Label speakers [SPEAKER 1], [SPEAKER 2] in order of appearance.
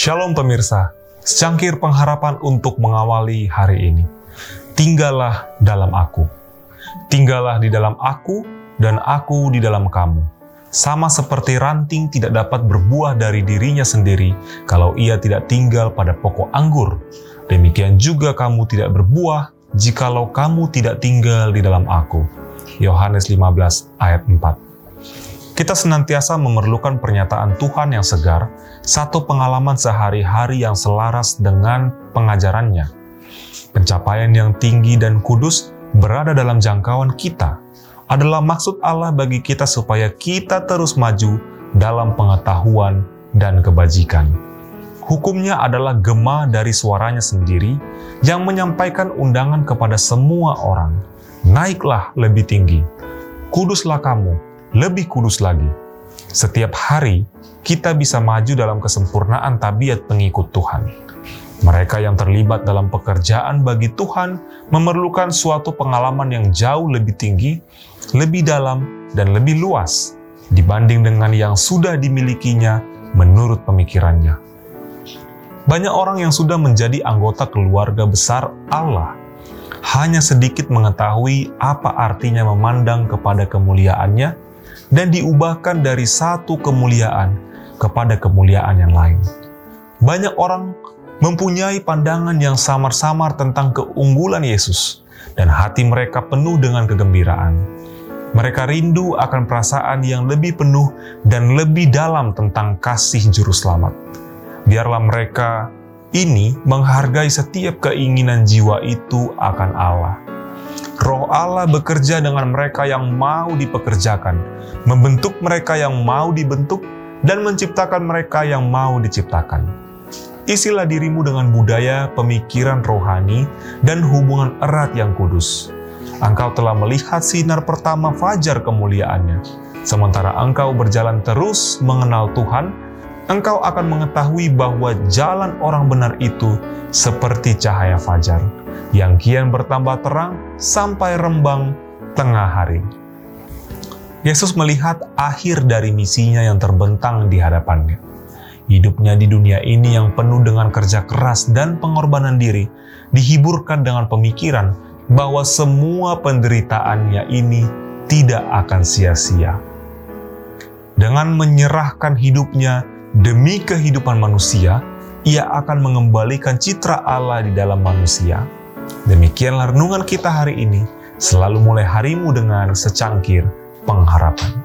[SPEAKER 1] Shalom pemirsa, secangkir pengharapan untuk mengawali hari ini. Tinggallah dalam aku. Tinggallah di dalam aku dan aku di dalam kamu. Sama seperti ranting tidak dapat berbuah dari dirinya sendiri kalau ia tidak tinggal pada pokok anggur. Demikian juga kamu tidak berbuah jikalau kamu tidak tinggal di dalam aku. Yohanes 15 ayat 4 Kita senantiasa memerlukan pernyataan Tuhan yang segar, satu pengalaman sehari-hari yang selaras dengan pengajarannya. Pencapaian yang tinggi dan kudus berada dalam jangkauan kita, adalah maksud Allah bagi kita supaya kita terus maju dalam pengetahuan dan kebajikan. Hukumnya adalah gema dari suaranya sendiri yang menyampaikan undangan kepada semua orang. Naiklah lebih tinggi, kuduslah kamu, lebih kudus lagi. Setiap hari, kita bisa maju dalam kesempurnaan tabiat pengikut Tuhan. Mereka yang terlibat dalam pekerjaan bagi Tuhan memerlukan suatu pengalaman yang jauh lebih tinggi, lebih dalam, dan lebih luas dibanding dengan yang sudah dimilikinya menurut pemikirannya. Banyak orang yang sudah menjadi anggota keluarga besar Allah hanya sedikit mengetahui apa artinya memandang kepada kemuliaannya dan diubahkan dari satu kemuliaan kepada kemuliaan yang lain. Banyak orang mempunyai pandangan yang samar-samar tentang keunggulan Yesus, dan hati mereka penuh dengan kegembiraan. Mereka rindu akan perasaan yang lebih penuh dan lebih dalam tentang kasih Juru Selamat. Biarlah mereka ini menghargai setiap keinginan jiwa itu akan Allah. Roh Allah bekerja dengan mereka yang mau dipekerjakan, membentuk mereka yang mau dibentuk, dan menciptakan mereka yang mau diciptakan. Isilah dirimu dengan budaya, pemikiran rohani, dan hubungan erat yang kudus. Engkau telah melihat sinar pertama fajar kemuliaannya. Sementara engkau berjalan terus mengenal Tuhan, engkau akan mengetahui bahwa jalan orang benar itu seperti cahaya fajar, yang kian bertambah terang sampai rembang tengah hari. Yesus melihat akhir dari misinya yang terbentang di hadapannya Hidupnya di dunia ini yang penuh dengan kerja keras dan pengorbanan diri, dihiburkan dengan pemikiran bahwa semua penderitaannya ini tidak akan sia-sia. Dengan menyerahkan hidupnya demi kehidupan manusia, ia akan mengembalikan citra Allah di dalam manusia. Demikianlah renungan kita hari ini. Selalu mulai harimu dengan secangkir pengharapan.